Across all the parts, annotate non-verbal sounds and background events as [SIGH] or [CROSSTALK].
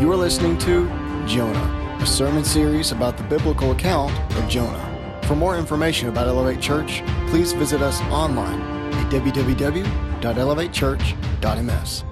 You are listening to Jonah, a sermon series about the biblical account of Jonah. For more information about Elevate Church, please visit us online at www.elevatechurch.ms.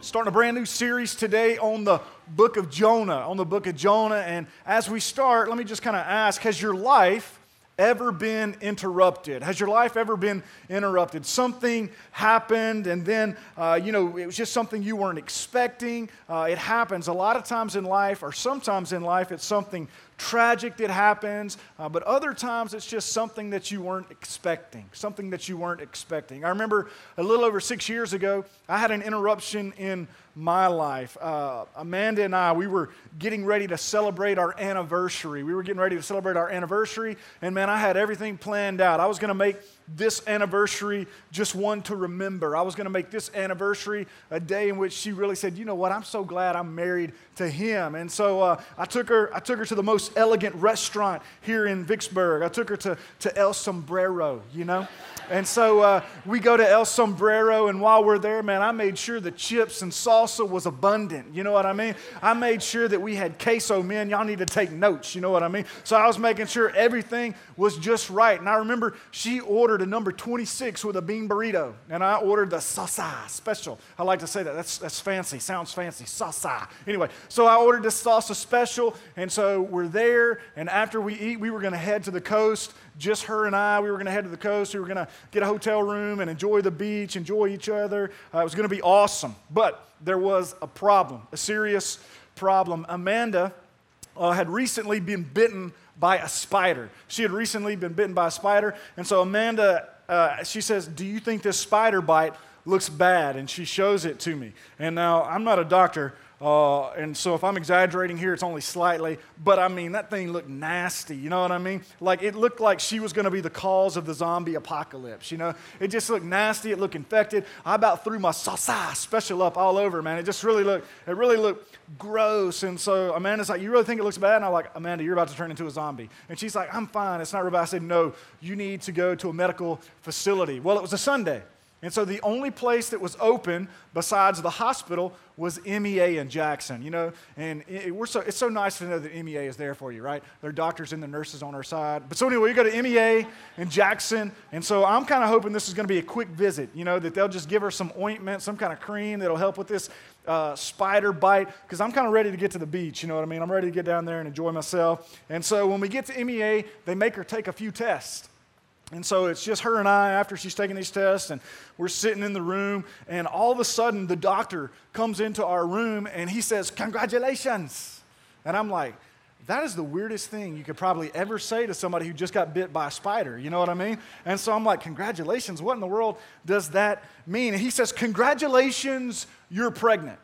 starting a brand new series today on the book of Jonah, on the book of Jonah. And as we start, let me just kind of ask Has your life ever been interrupted? Has your life ever been interrupted? Something happened, and then, uh, you know, it was just something you weren't expecting. Uh, it happens a lot of times in life, or sometimes in life, it's something tragic that happens, uh, but other times it's just something that you weren't expecting, something that you weren't expecting. I remember a little over six years ago, I had an interruption in my life. Uh, Amanda and I, we were getting ready to celebrate our anniversary. We were getting ready to celebrate our anniversary, and man, I had everything planned out. I was going to make this anniversary just one to remember. I was going to make this anniversary a day in which she really said, "You know what? I'm so glad I'm married to him." And so uh, I took her. I took her to the most elegant restaurant here in Vicksburg. I took her to to El Sombrero. You know. And so uh, we go to El Sombrero, and while we're there, man, I made sure the chips and salsa was abundant. You know what I mean? I made sure that we had queso, men. Y'all need to take notes. You know what I mean? So I was making sure everything was just right. And I remember she ordered a number 26 with a bean burrito, and I ordered the salsa special. I like to say that. That's, that's fancy. Sounds fancy. Salsa. Anyway, so I ordered the salsa special, and so we're there, and after we eat, we were going to head to the coast just her and I. We were going to head to the coast. We were going to get a hotel room and enjoy the beach, enjoy each other. Uh, it was going to be awesome. But there was a problem, a serious problem. Amanda uh, had recently been bitten by a spider. She had recently been bitten by a spider. And so Amanda, uh, she says, Do you think this spider bite looks bad? And she shows it to me. And now I'm not a doctor, uh, and so if I'm exaggerating here, it's only slightly. But I mean, that thing looked nasty. You know what I mean? Like it looked like she was going to be the cause of the zombie apocalypse. You know, it just looked nasty. It looked infected. I about threw my salsa special up all over, man. It just really looked. It really looked gross. And so Amanda's like, "You really think it looks bad?" And I'm like, "Amanda, you're about to turn into a zombie." And she's like, "I'm fine. It's not real bad." I said, "No, you need to go to a medical facility." Well, it was a Sunday. And so the only place that was open besides the hospital was MEA in Jackson, you know. And it, we're so, it's so nice to know that MEA is there for you, right? There are doctors and the nurses on our side. But so anyway, we go to MEA in Jackson. And so I'm kind of hoping this is going to be a quick visit, you know, that they'll just give her some ointment, some kind of cream that'll help with this uh, spider bite. Because I'm kind of ready to get to the beach, you know what I mean? I'm ready to get down there and enjoy myself. And so when we get to MEA, they make her take a few tests. And so it's just her and I after she's taking these tests, and we're sitting in the room, and all of a sudden the doctor comes into our room and he says, Congratulations. And I'm like, that is the weirdest thing you could probably ever say to somebody who just got bit by a spider. You know what I mean? And so I'm like, Congratulations. What in the world does that mean? And he says, Congratulations, you're pregnant.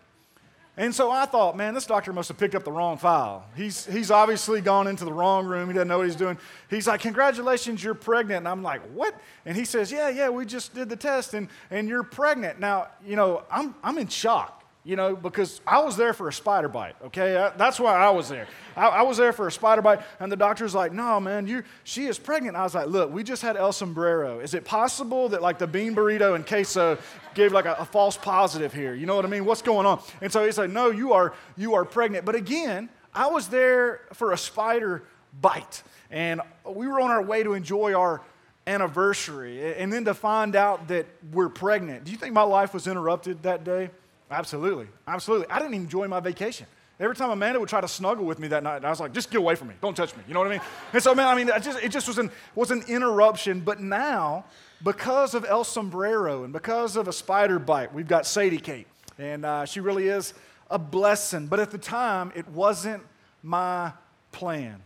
And so I thought, man, this doctor must have picked up the wrong file. He's, he's obviously gone into the wrong room. He doesn't know what he's doing. He's like, Congratulations, you're pregnant. And I'm like, What? And he says, Yeah, yeah, we just did the test and, and you're pregnant. Now, you know, I'm, I'm in shock you know, because I was there for a spider bite, okay? I, that's why I was there. I, I, was there for a spider bite, and the doctor's like, no, man, you, she is pregnant. I was like, look, we just had El Sombrero. Is it possible that, like, the bean burrito and queso gave, like, a, a false positive here? You know what I mean? What's going on? And so he's like, no, you are, you are pregnant. But again, I was there for a spider bite, and we were on our way to enjoy our anniversary, and then to find out that we're pregnant. Do you think my life was interrupted that day? Absolutely. Absolutely. I didn't enjoy my vacation. Every time Amanda would try to snuggle with me that night, I was like, just get away from me. Don't touch me. You know what I mean? And so, man, I mean, just, it just was an, was an interruption. But now, because of El Sombrero and because of a spider bite, we've got Sadie Kate. And uh, she really is a blessing. But at the time, it wasn't my plan.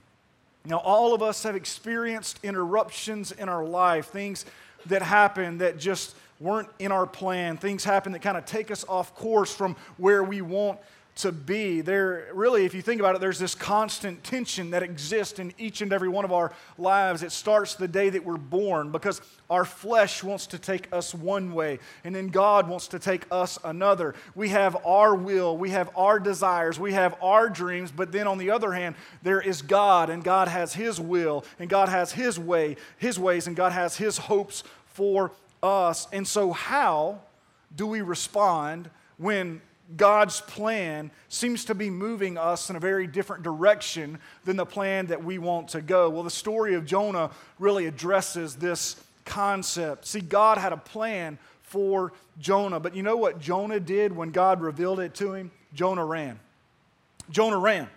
Now, all of us have experienced interruptions in our life, things that happen that just weren't in our plan. Things happen that kind of take us off course from where we want to be. There, really, if you think about it, there's this constant tension that exists in each and every one of our lives. It starts the day that we're born because our flesh wants to take us one way, and then God wants to take us another. We have our will, we have our desires, we have our dreams, but then on the other hand, there is God, and God has His will, and God has His way, His ways, and God has His hopes for us. And so, how do we respond when God's plan seems to be moving us in a very different direction than the plan that we want to go. Well, the story of Jonah really addresses this concept. See, God had a plan for Jonah, but you know what Jonah did when God revealed it to him? Jonah ran. Jonah ran.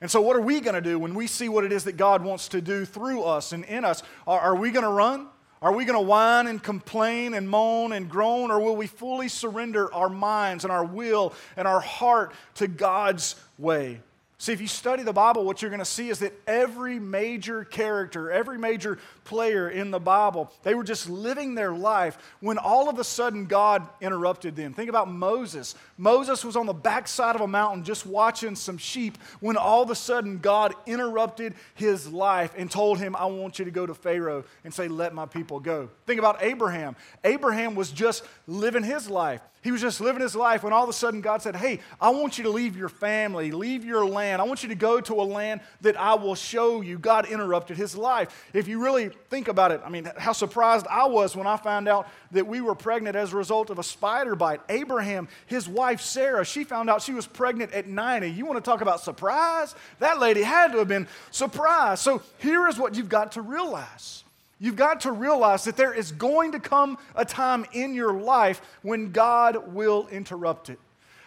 And so, what are we going to do when we see what it is that God wants to do through us and in us? Are, are we going to run? Are we going to whine and complain and moan and groan, or will we fully surrender our minds and our will and our heart to God's way? See, if you study the Bible, what you're going to see is that every major character, every major player in the Bible, they were just living their life when all of a sudden God interrupted them. Think about Moses. Moses was on the backside of a mountain just watching some sheep when all of a sudden God interrupted his life and told him, I want you to go to Pharaoh and say, Let my people go. Think about Abraham. Abraham was just living his life. He was just living his life when all of a sudden God said, Hey, I want you to leave your family, leave your land. I want you to go to a land that I will show you. God interrupted his life. If you really think about it, I mean, how surprised I was when I found out that we were pregnant as a result of a spider bite. Abraham, his wife Sarah, she found out she was pregnant at 90. You want to talk about surprise? That lady had to have been surprised. So here is what you've got to realize You've got to realize that there is going to come a time in your life when God will interrupt it.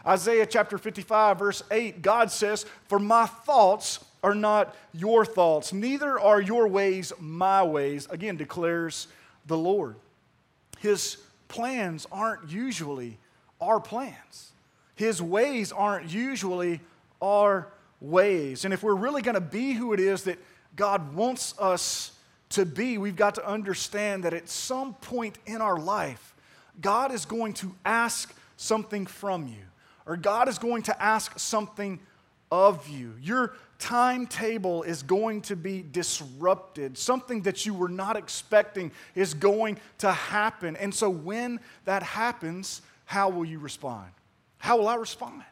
Isaiah chapter 55, verse 8, God says, For my thoughts are not your thoughts, neither are your ways my ways, again declares the Lord. His plans aren't usually our plans, His ways aren't usually our ways. And if we're really going to be who it is that God wants us to be, we've got to understand that at some point in our life, God is going to ask something from you, or God is going to ask something of you. Your timetable is going to be disrupted. Something that you were not expecting is going to happen. And so, when that happens, how will you respond? How will I respond?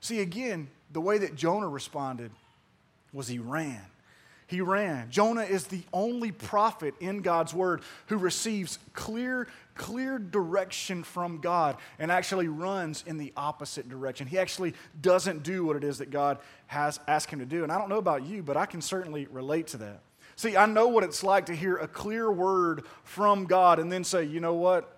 See, again, the way that Jonah responded was he ran he ran. Jonah is the only prophet in God's word who receives clear, clear direction from God and actually runs in the opposite direction. He actually doesn't do what it is that God has asked him to do. And I don't know about you, but I can certainly relate to that. See, I know what it's like to hear a clear word from God and then say, you know what?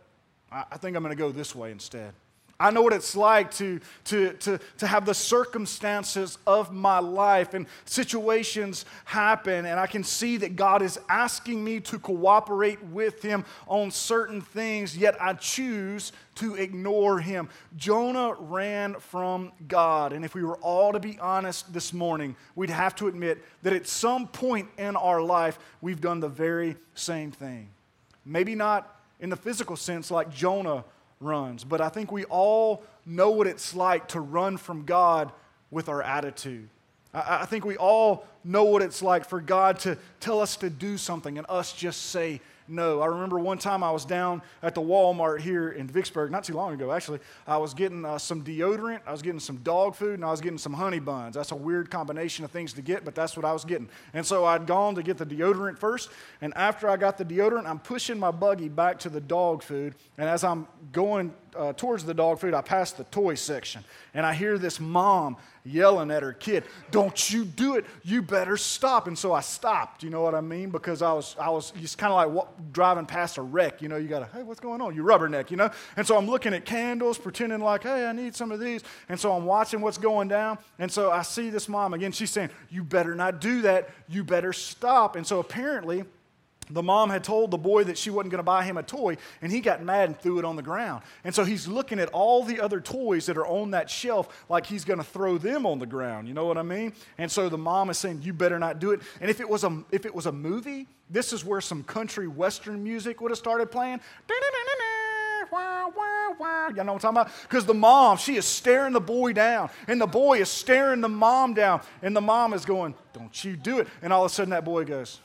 I think I'm going to go this way instead. I know what it's like to, to, to, to have the circumstances of my life and situations happen, and I can see that God is asking me to cooperate with Him on certain things, yet I choose to ignore Him. Jonah ran from God, and if we were all to be honest this morning, we'd have to admit that at some point in our life, we've done the very same thing. Maybe not in the physical sense like Jonah runs. But I think we all know what it's like to run from God with our attitude. I, I think we all know what it's like for God to tell us to do something and us just say no. I remember one time I was down at the Walmart here in Vicksburg, not too long ago actually. I was getting uh, some deodorant, I was getting some dog food, and I was getting some honey buns. That's a weird combination of things to get, but that's what I was getting. And so I'd gone to get the deodorant first, and after I got the deodorant, I'm pushing my buggy back to the dog food. And as I'm going uh, towards the dog food, I pass the toy section, and I hear this mom yelling at her kid, "Don't you do it! You better stop!" And so I stopped. You know what I mean? Because I was, I was just kind of like driving past a wreck. You know, you got to, hey, what's going on? You rubberneck. You know. And so I'm looking at candles, pretending like, hey, I need some of these. And so I'm watching what's going down. And so I see this mom again. She's saying, "You better not do that. You better stop." And so apparently the mom had told the boy that she wasn't going to buy him a toy, and he got mad and threw it on the ground. And so he's looking at all the other toys that are on that shelf like he's going to throw them on the ground. You know what I mean? And so the mom is saying, "You better not do it." And if it was a if it was a movie, this is where some country western music would have started playing. You know what I'm talking about? Because the mom, she is staring the boy down, and the boy is staring the mom down, and the mom is going, Don't you do it. And all of a sudden, that boy goes,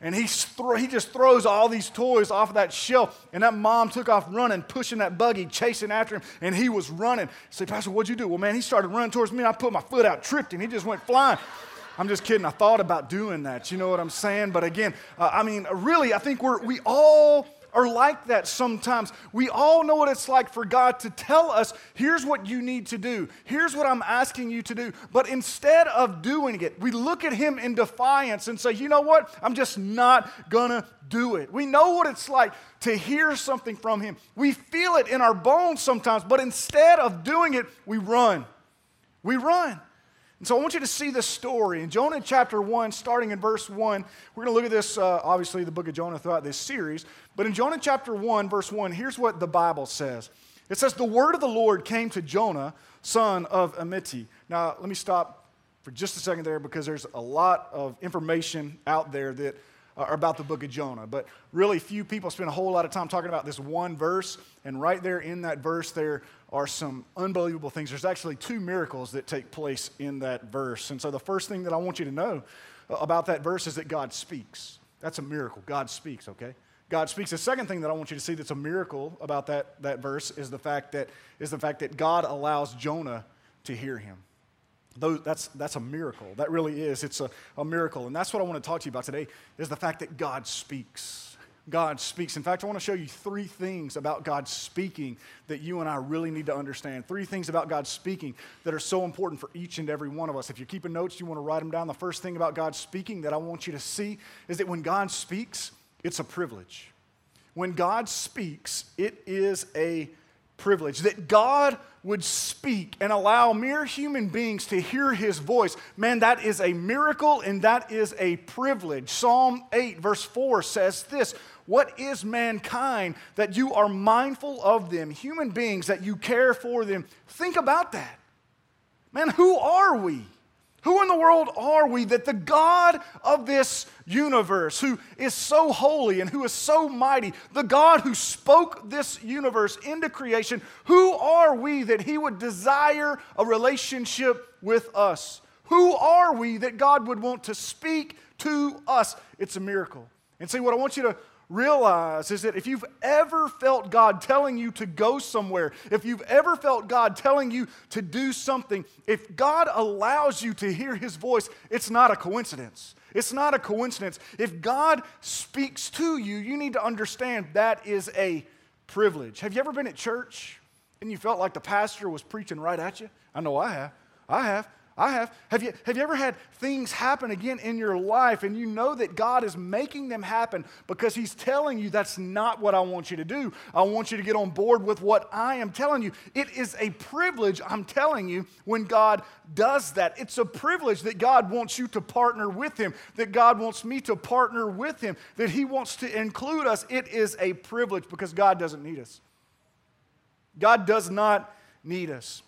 and he, he just throws all these toys off of that shelf. And that mom took off running, pushing that buggy, chasing after him. And he was running. I say, Pastor, what'd you do? Well, man, he started running towards me. I put my foot out, tripped him. He just went flying. I'm just kidding. I thought about doing that. You know what I'm saying? But again, uh, I mean, really, I think we're, we all are like that sometimes. We all know what it's like for God to tell us, here's what you need to do, here's what I'm asking you to do. But instead of doing it, we look at Him in defiance and say, you know what? I'm just not gonna do it. We know what it's like to hear something from Him. We feel it in our bones sometimes, but instead of doing it, we run. We run. So I want you to see this story. In Jonah chapter 1, starting in verse 1, we're going to look at this, uh, obviously, the book of Jonah throughout this series. But in Jonah chapter 1, verse 1, here's what the Bible says It says, The word of the Lord came to Jonah, son of Amittai. Now, let me stop for just a second there because there's a lot of information out there that are about the book of Jonah. But really, few people spend a whole lot of time talking about this one verse. And right there in that verse, there are some unbelievable things. There's actually two miracles that take place in that verse. And so, the first thing that I want you to know about that verse is that God speaks. That's a miracle. God speaks, okay? God speaks. The second thing that I want you to see that's a miracle about that, that verse is the fact that is the fact that God allows Jonah to hear him. Those, that's, that's a miracle. That really is. It's a, a miracle. And that's what I want to talk to you about today is the fact that God speaks. God speaks. In fact, I want to show you three things about God speaking that you and I really need to understand. Three things about God speaking that are so important for each and every one of us. If you're keeping notes, you want to write them down. The first thing about God speaking that I want you to see is that when God speaks, it's a privilege. When God speaks, it is a privilege. That God would speak and allow mere human beings to hear his voice, man, that is a miracle and that is a privilege. Psalm 8, verse 4 says this What is mankind that you are mindful of them, human beings that you care for them? Think about that. Man, who are we? Who in the world are we that the God of this universe, who is so holy and who is so mighty, the God who spoke this universe into creation, who are we that he would desire a relationship with us? Who are we that God would want to speak to us? It's a miracle. And see, what I want you to realize is that if you've ever felt God telling you to go somewhere, if you've ever felt God telling you to do something, if God allows you to hear His voice, it's not a coincidence. It's not a coincidence. If God speaks to you, you need to understand that is a privilege. Have you ever been at church and you felt like the pastor was preaching right at you? I know I have. I have. I have. Have you, have you ever had things happen again in your life and you know that God is making them happen because He's telling you that's not what I want you to do? I want you to get on board with what I am telling you. It is a privilege, I'm telling you, when God does that. It's a privilege that God wants you to partner with Him, that God wants me to partner with Him, that He wants to include us. It is a privilege because God doesn't need us. God does not need us.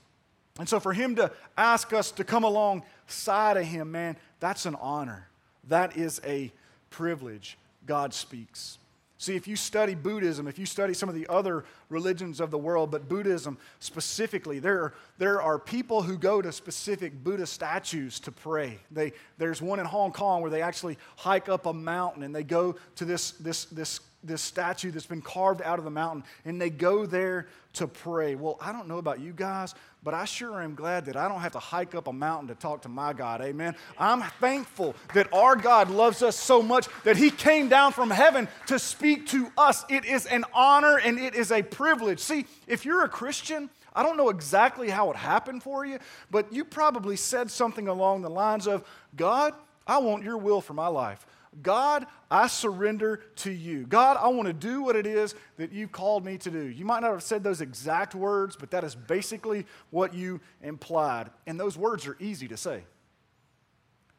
And so for him to ask us to come alongside of him, man, that's an honor. That is a privilege. God speaks. See, if you study Buddhism, if you study some of the other religions of the world, but Buddhism specifically, there are, there are people who go to specific Buddha statues to pray. They, there's one in Hong Kong where they actually hike up a mountain and they go to this, this, this this statue that's been carved out of the mountain, and they go there to pray. Well, I don't know about you guys, but I sure am glad that I don't have to hike up a mountain to talk to my God. Amen. I'm thankful that our God loves us so much that He came down from heaven to speak to us. It is an honor and it is a privilege. See, if you're a Christian, I don't know exactly how it happened for you, but you probably said something along the lines of, God, I want your will for my life. God, I surrender to you. God, I want to do what it is that you called me to do. You might not have said those exact words, but that is basically what you implied. And those words are easy to say.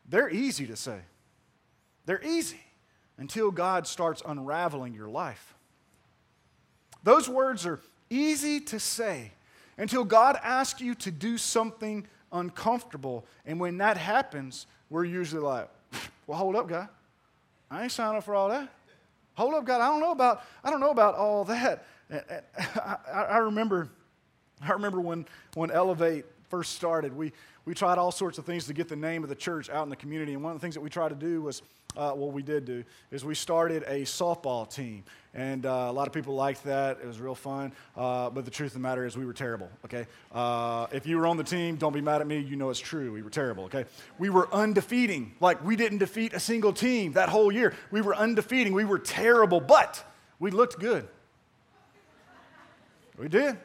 They're easy to say. They're easy until God starts unraveling your life. Those words are easy to say until God asks you to do something uncomfortable. And when that happens, we're usually like, [LAUGHS] well, hold up, guy. I ain't signing up for all that. Hold up, God. I don't know about, I don't know about all that. [LAUGHS] I, I remember, I remember when, when Elevate first started, we, we tried all sorts of things to get the name of the church out in the community. And one of the things that we tried to do was, uh, what we did do, is we started a softball team. And uh, a lot of people liked that. It was real fun. Uh, but the truth of the matter is, we were terrible, okay? Uh, if you were on the team, don't be mad at me. You know it's true. We were terrible, okay? We were undefeating. Like, we didn't defeat a single team that whole year. We were undefeating. We were terrible. But We looked good. We did.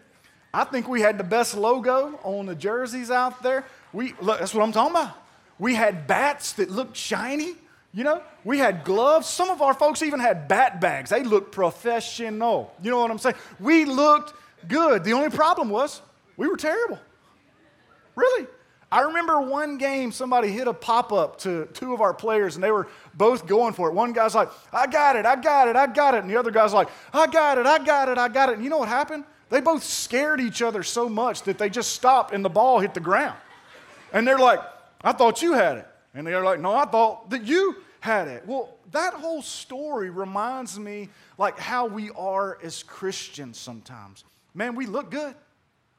I think we had the best logo on the jerseys out there. We, look, that's what I'm talking about. We had bats that looked shiny. You know, we had gloves. Some of our folks even had bat bags. They looked professional. You know what I'm saying? We looked good. The only problem was we were terrible. Really. I remember one game somebody hit a pop up to two of our players and they were both going for it. One guy's like, I got it, I got it, I got it. And the other guy's like, I got it, I got it, I got it. And you know what happened? They both scared each other so much that they just stopped and the ball hit the ground. And they're like, I thought you had it. And they're like, No, I thought that you had it. Well, that whole story reminds me like how we are as Christians sometimes. Man, we look good.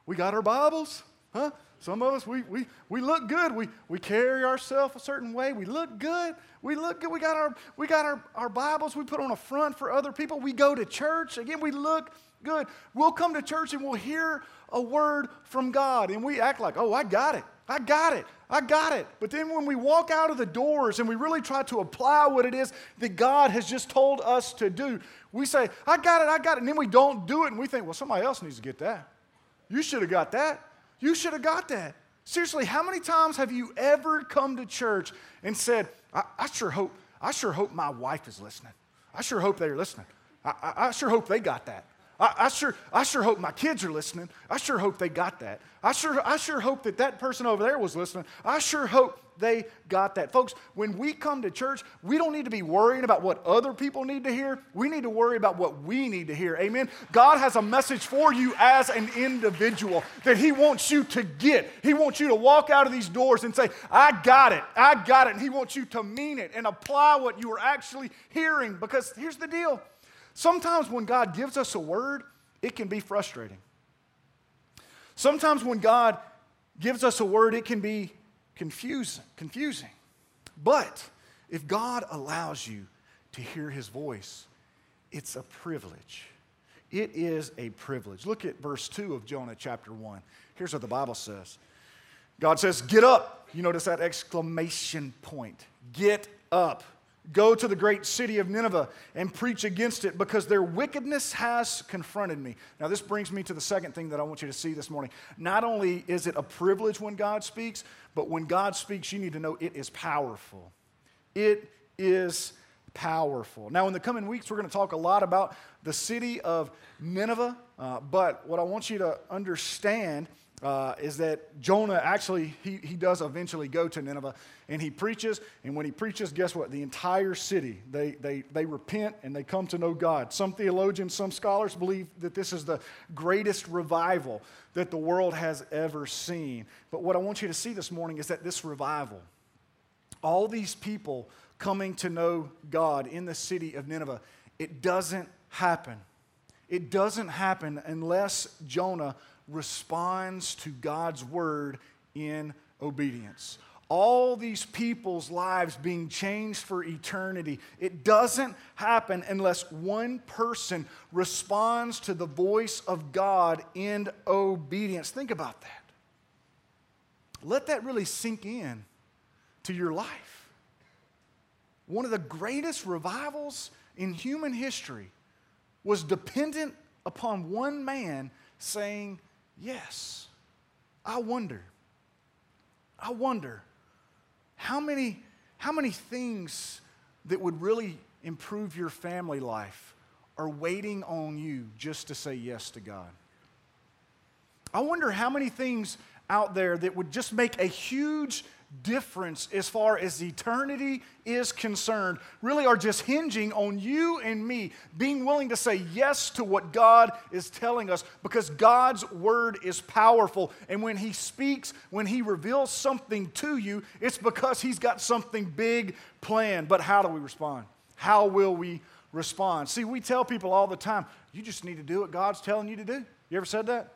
We got our Bibles, huh? Some of us, we, we, we look good. We, we carry ourselves a certain way. We look good. We look good. We got, our, we got our, our Bibles we put on a front for other people. We go to church. Again, we look good. We'll come to church and we'll hear a word from God and we act like, oh, I got it. I got it. I got it. But then when we walk out of the doors and we really try to apply what it is that God has just told us to do, we say, I got it, I got it. And then we don't do it and we think, well, somebody else needs to get that. You should have got that. You should have got that. Seriously, how many times have you ever come to church and said, I, I sure hope, I sure hope my wife is listening. I sure hope they're listening. I, I, I sure hope they got that. I, I, sure, I sure hope my kids are listening. I sure hope they got that. I sure, I sure hope that that person over there was listening. I sure hope they got that. Folks, when we come to church, we don't need to be worrying about what other people need to hear. We need to worry about what we need to hear. Amen. God has a message for you as an individual that He wants you to get. He wants you to walk out of these doors and say, I got it. I got it. And He wants you to mean it and apply what you are actually hearing. Because here's the deal Sometimes when God gives us a word, it can be frustrating. Sometimes when God gives us a word, it can be confusing, confusing. But if God allows you to hear his voice, it's a privilege. It is a privilege. Look at verse 2 of Jonah chapter 1. Here's what the Bible says God says, Get up. You notice that exclamation point. Get up. Go to the great city of Nineveh and preach against it because their wickedness has confronted me. Now, this brings me to the second thing that I want you to see this morning. Not only is it a privilege when God speaks, but when God speaks, you need to know it is powerful. It is powerful. Now, in the coming weeks, we're going to talk a lot about the city of Nineveh, uh, but what I want you to understand uh, is that Jonah actually, he, he does eventually go to Nineveh and he preaches. And when he preaches, guess what? The entire city, they, they, they repent and they come to know God. Some theologians, some scholars believe that this is the greatest revival that the world has ever seen. But what I want you to see this morning is that this revival, all these people coming to know God in the city of Nineveh, it doesn't happen. It doesn't happen unless Jonah responds to God's word in obedience. All these people's lives being changed for eternity. It doesn't happen unless one person responds to the voice of God in obedience. Think about that. Let that really sink in to your life. One of the greatest revivals in human history was dependent upon one man saying Yes. I wonder. I wonder how many, how many things that would really improve your family life are waiting on you just to say yes to God. I wonder how many things out there that would just make a huge difference as far as eternity is concerned really are just hinging on you and me being willing to say yes to what God is telling us because God's word is powerful. And when He speaks, when He reveals something to you, it's because He's got something big planned. But how do we respond? How will we respond? See, we tell people all the time, you just need to do what God's telling you to do. You ever said that?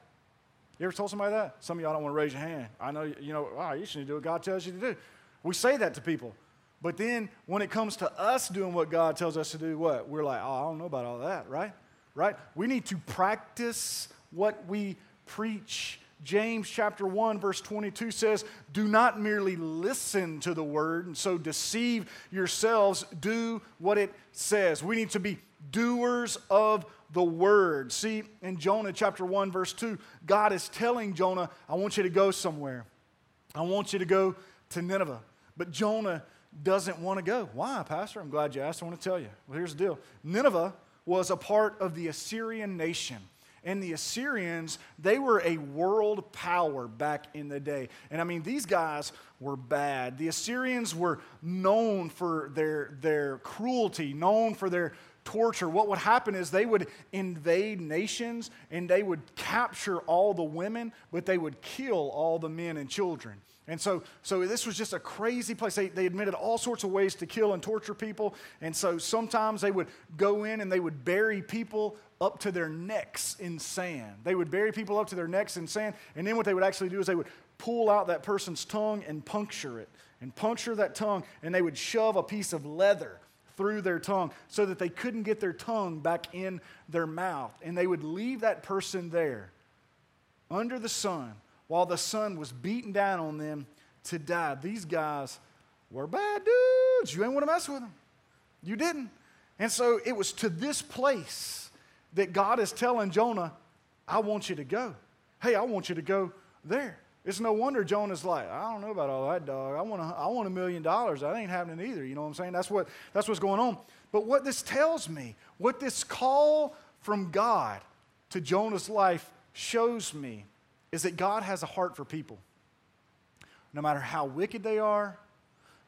You ever told somebody that? Some of y'all don't want to raise your hand. I know, you know, wow, you should do what God tells you to do. We say that to people. But then when it comes to us doing what God tells us to do, what? We're like, oh, I don't know about all that, right? Right? We need to practice what we preach James chapter 1 verse 22 says, "Do not merely listen to the word and so deceive yourselves, do what it says." We need to be doers of the word. See, in Jonah chapter 1 verse 2, God is telling Jonah, "I want you to go somewhere. I want you to go to Nineveh." But Jonah doesn't want to go. Why, pastor? I'm glad you asked. I want to tell you. Well, here's the deal. Nineveh was a part of the Assyrian nation. And the Assyrians, they were a world power back in the day. And I mean, these guys were bad. The Assyrians were known for their, their cruelty, known for their torture. What would happen is they would invade nations and they would capture all the women, but they would kill all the men and children. And so, so this was just a crazy place. They, they admitted all sorts of ways to kill and torture people. And so sometimes they would go in and they would bury people up to their necks in sand. They would bury people up to their necks in sand. And then what they would actually do is they would pull out that person's tongue and puncture it and puncture that tongue. And they would shove a piece of leather through their tongue so that they couldn't get their tongue back in their mouth. And they would leave that person there under the sun while the sun was beating down on them to die. These guys were bad dudes. You ain't want to mess with them. You didn't. And so it was to this place that God is telling Jonah, I want you to go. Hey, I want you to go there. It's no wonder Jonah's like, I don't know about all that, dog. I want a, I want a million dollars. That ain't happening either. You know what I'm saying? That's, what, that's what's going on. But what this tells me, what this call from God to Jonah's life shows me, is that God has a heart for people. No matter how wicked they are,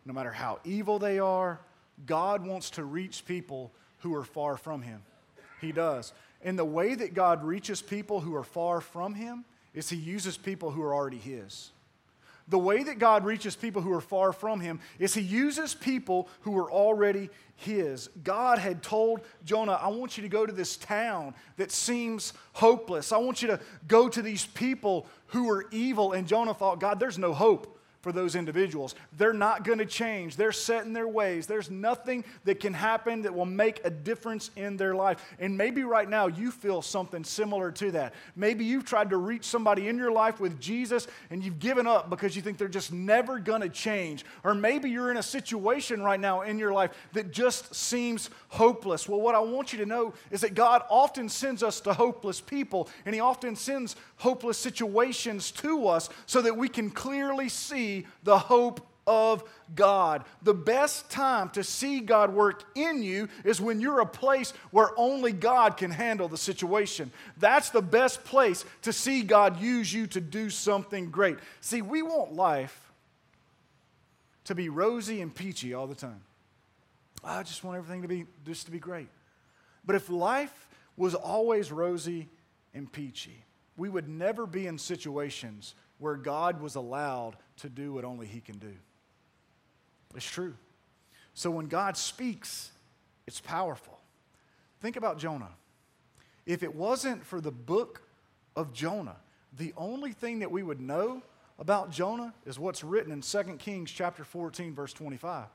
no matter how evil they are, God wants to reach people who are far from Him. He does. And the way that God reaches people who are far from Him is He uses people who are already His. The way that God reaches people who are far from Him is He uses people who are already His. God had told Jonah, I want you to go to this town that seems hopeless. I want you to go to these people who are evil. And Jonah thought, God, there's no hope for those individuals. They're not going to change. They're set in their ways. There's nothing that can happen that will make a difference in their life. And maybe right now you feel something similar to that. Maybe you've tried to reach somebody in your life with Jesus and you've given up because you think they're just never going to change. Or maybe you're in a situation right now in your life that just seems hopeless. Well, what I want you to know is that God often sends us to hopeless people and He often sends hopeless situations to us so that we can clearly see the hope of God. The best time to see God work in you is when you're a place where only God can handle the situation. That's the best place to see God use you to do something great. See, we want life to be rosy and peachy all the time. I just want everything to be just to be great. But if life was always rosy and peachy, we would never be in situations where God was allowed to do what only He can do. It's true. So when God speaks, it's powerful. Think about Jonah. If it wasn't for the book of Jonah, the only thing that we would know about Jonah is what's written in 2 Kings chapter 14 verse 25.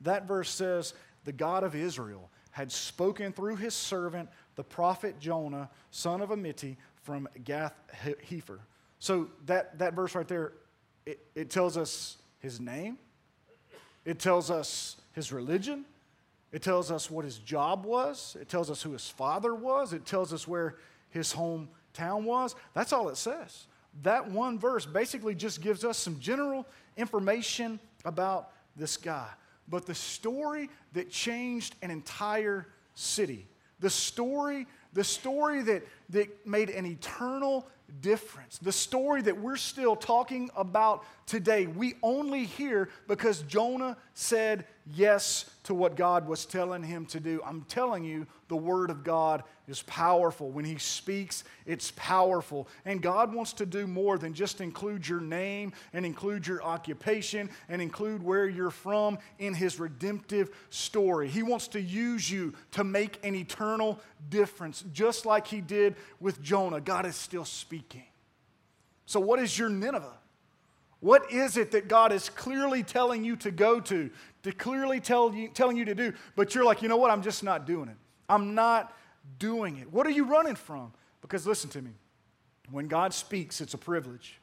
That verse says, "The God of Israel had spoken through his servant the prophet Jonah, son of Amittai from Gath Hepher." So that, that verse right there, it, it tells us his name, it tells us his religion, it tells us what his job was, it tells us who his father was, it tells us where his hometown was. That's all it says. That one verse basically just gives us some general information about this guy. But the story that changed an entire city, the story, the story that, that made an eternal difference. The story that we're still talking about today, we only hear because Jonah said yes to what God was telling him to do. I'm telling you, the Word of God is powerful. When He speaks, it's powerful. And God wants to do more than just include your name and include your occupation and include where you're from in His redemptive story. He wants to use you to make an eternal difference, just like He did with Jonah. God is still speaking. So, what is your Nineveh? What is it that God is clearly telling you to go to, to clearly tell you, telling you to do, but you're like, you know what, I'm just not doing it. I'm not doing it. What are you running from? Because listen to me. When God speaks, it's a privilege.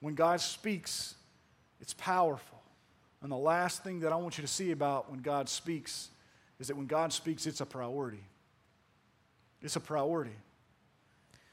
When God speaks, it's powerful. And the last thing that I want you to see about when God speaks is that when God speaks, it's a priority. It's a priority.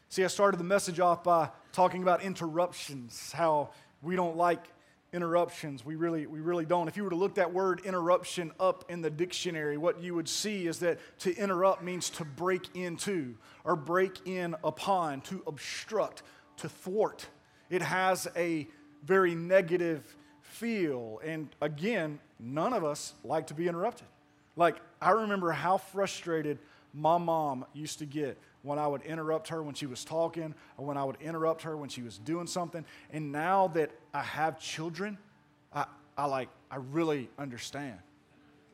See, I started the message off by talking about interruptions, how we don't like interruptions. We really, we really don't. If you were to look that word interruption up in the dictionary, what you would see is that to interrupt means to break into or break in upon, to obstruct, to thwart. It has a very negative feel. And again, none of us like to be interrupted. Like, I remember how frustrated my mom used to get when I would interrupt her when she was talking or when I would interrupt her when she was doing something. And now that I have children, I, I like, I really understand.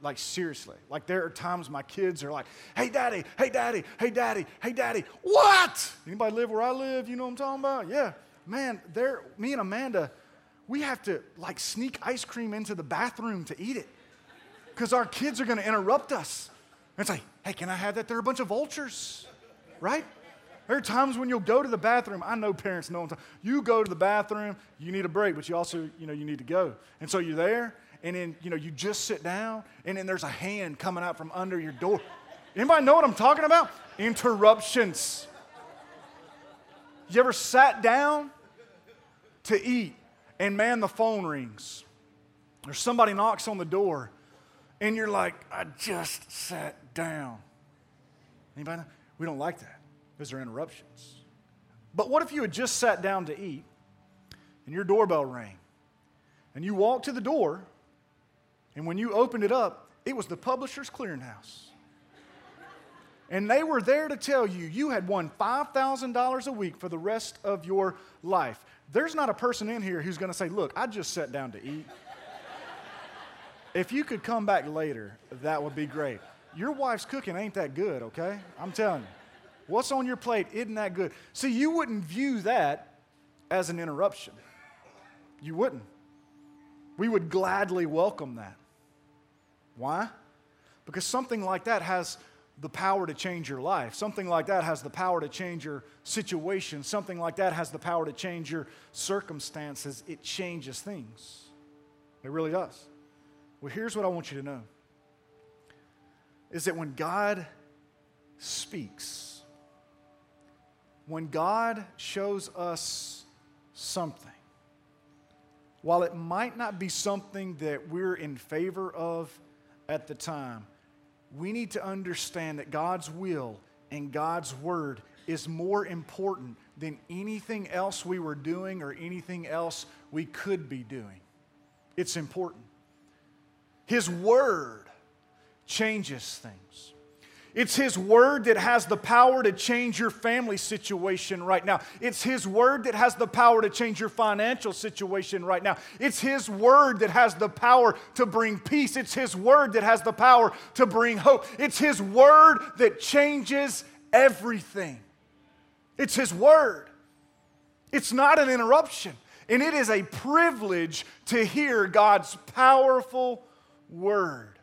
Like, seriously. Like, there are times my kids are like, hey, daddy, hey, daddy, hey, daddy, hey, daddy. What? Anybody live where I live? You know what I'm talking about? Yeah. Man, there, me and Amanda, we have to like sneak ice cream into the bathroom to eat it because our kids are going to interrupt us. And like, hey, can I have that? They're a bunch of vultures right? There are times when you'll go to the bathroom. I know parents know. You go to the bathroom, you need a break, but you also, you know, you need to go. And so you're there, and then, you know, you just sit down, and then there's a hand coming out from under your door. Anybody know what I'm talking about? Interruptions. You ever sat down to eat, and man, the phone rings, or somebody knocks on the door, and you're like, I just sat down. Anybody know? We don't like that because they're interruptions. But what if you had just sat down to eat and your doorbell rang and you walked to the door and when you opened it up, it was the publisher's clearinghouse. And they were there to tell you you had won $5,000 a week for the rest of your life. There's not a person in here who's going to say, Look, I just sat down to eat. if you could come back later, that would be great. Your wife's cooking ain't that good, okay? I'm telling you. What's on your plate isn't that good. See, you wouldn't view that as an interruption. You wouldn't. We would gladly welcome that. Why? Because something like that has the power to change your life. Something like that has the power to change your situation. Something like that has the power to change your circumstances. It changes things. It really does. Well, here's what I want you to know is that when God speaks, when God shows us something, while it might not be something that we're in favor of at the time, we need to understand that God's will and God's word is more important than anything else we were doing or anything else we could be doing. It's important. His word changes things. It's His Word that has the power to change your family situation right now. It's His Word that has the power to change your financial situation right now. It's His Word that has the power to bring peace. It's His Word that has the power to bring hope. It's His Word that changes everything. It's His Word. It's not an interruption. And it is a privilege to hear God's powerful Word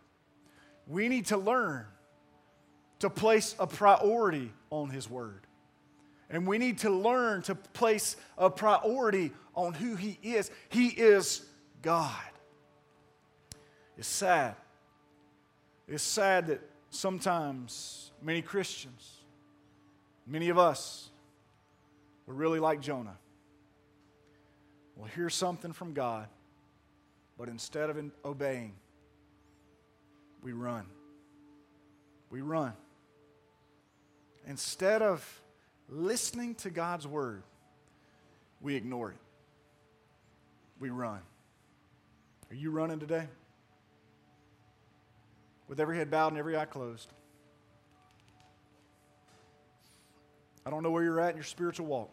we need to learn to place a priority on His Word. And we need to learn to place a priority on who He is. He is God. It's sad. It's sad that sometimes many Christians, many of us, we're really like Jonah. We'll hear something from God, but instead of obeying, we run. We run. Instead of listening to God's word, we ignore it. We run. Are you running today? With every head bowed and every eye closed. I don't know where you're at in your spiritual walk.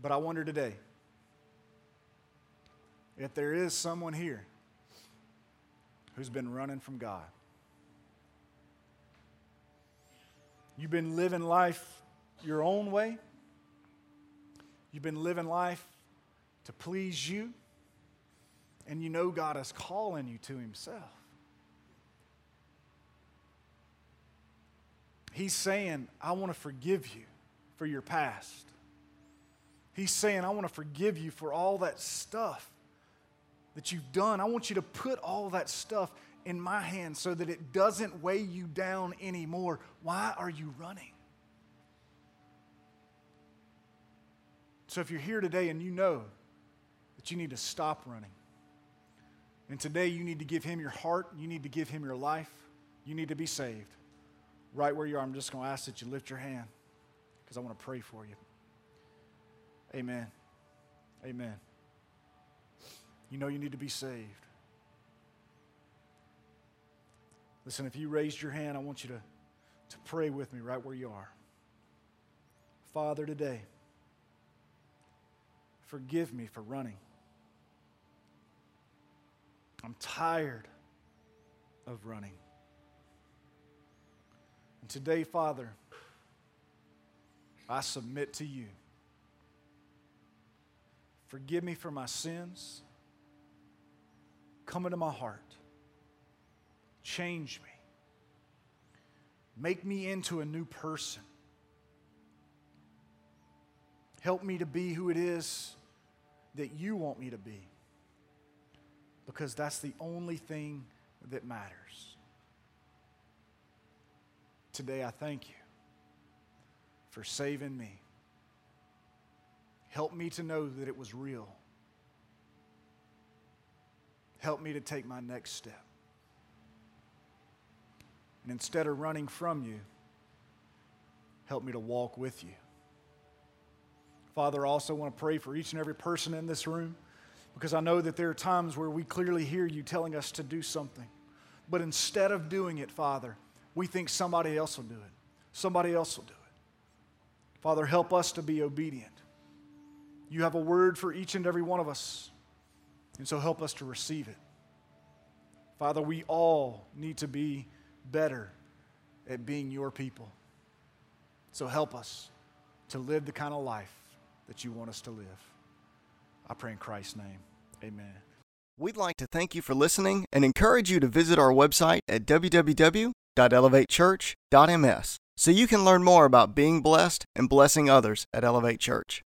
But I wonder today if there is someone here who's been running from God, you've been living life your own way, you've been living life to please you, and you know God is calling you to Himself. He's saying, I want to forgive you for your past. He's saying, I want to forgive you for all that stuff that you've done. I want you to put all that stuff in my hands so that it doesn't weigh you down anymore. Why are you running? So if you're here today and you know that you need to stop running, and today you need to give him your heart, you need to give him your life, you need to be saved. Right where you are, I'm just going to ask that you lift your hand because I want to pray for you. Amen. Amen. You know you need to be saved. Listen, if you raised your hand, I want you to, to pray with me right where you are. Father, today, forgive me for running. I'm tired of running. And today, Father, I submit to you. Forgive me for my sins. Come into my heart. Change me. Make me into a new person. Help me to be who it is that you want me to be because that's the only thing that matters. Today, I thank you for saving me. Help me to know that it was real. Help me to take my next step. And instead of running from you, help me to walk with you. Father, I also want to pray for each and every person in this room because I know that there are times where we clearly hear you telling us to do something. But instead of doing it, Father, we think somebody else will do it. Somebody else will do it. Father, help us to be obedient. You have a word for each and every one of us, and so help us to receive it. Father, we all need to be better at being your people. So help us to live the kind of life that you want us to live. I pray in Christ's name. Amen. We'd like to thank you for listening and encourage you to visit our website at www.elevatechurch.ms so you can learn more about being blessed and blessing others at Elevate Church.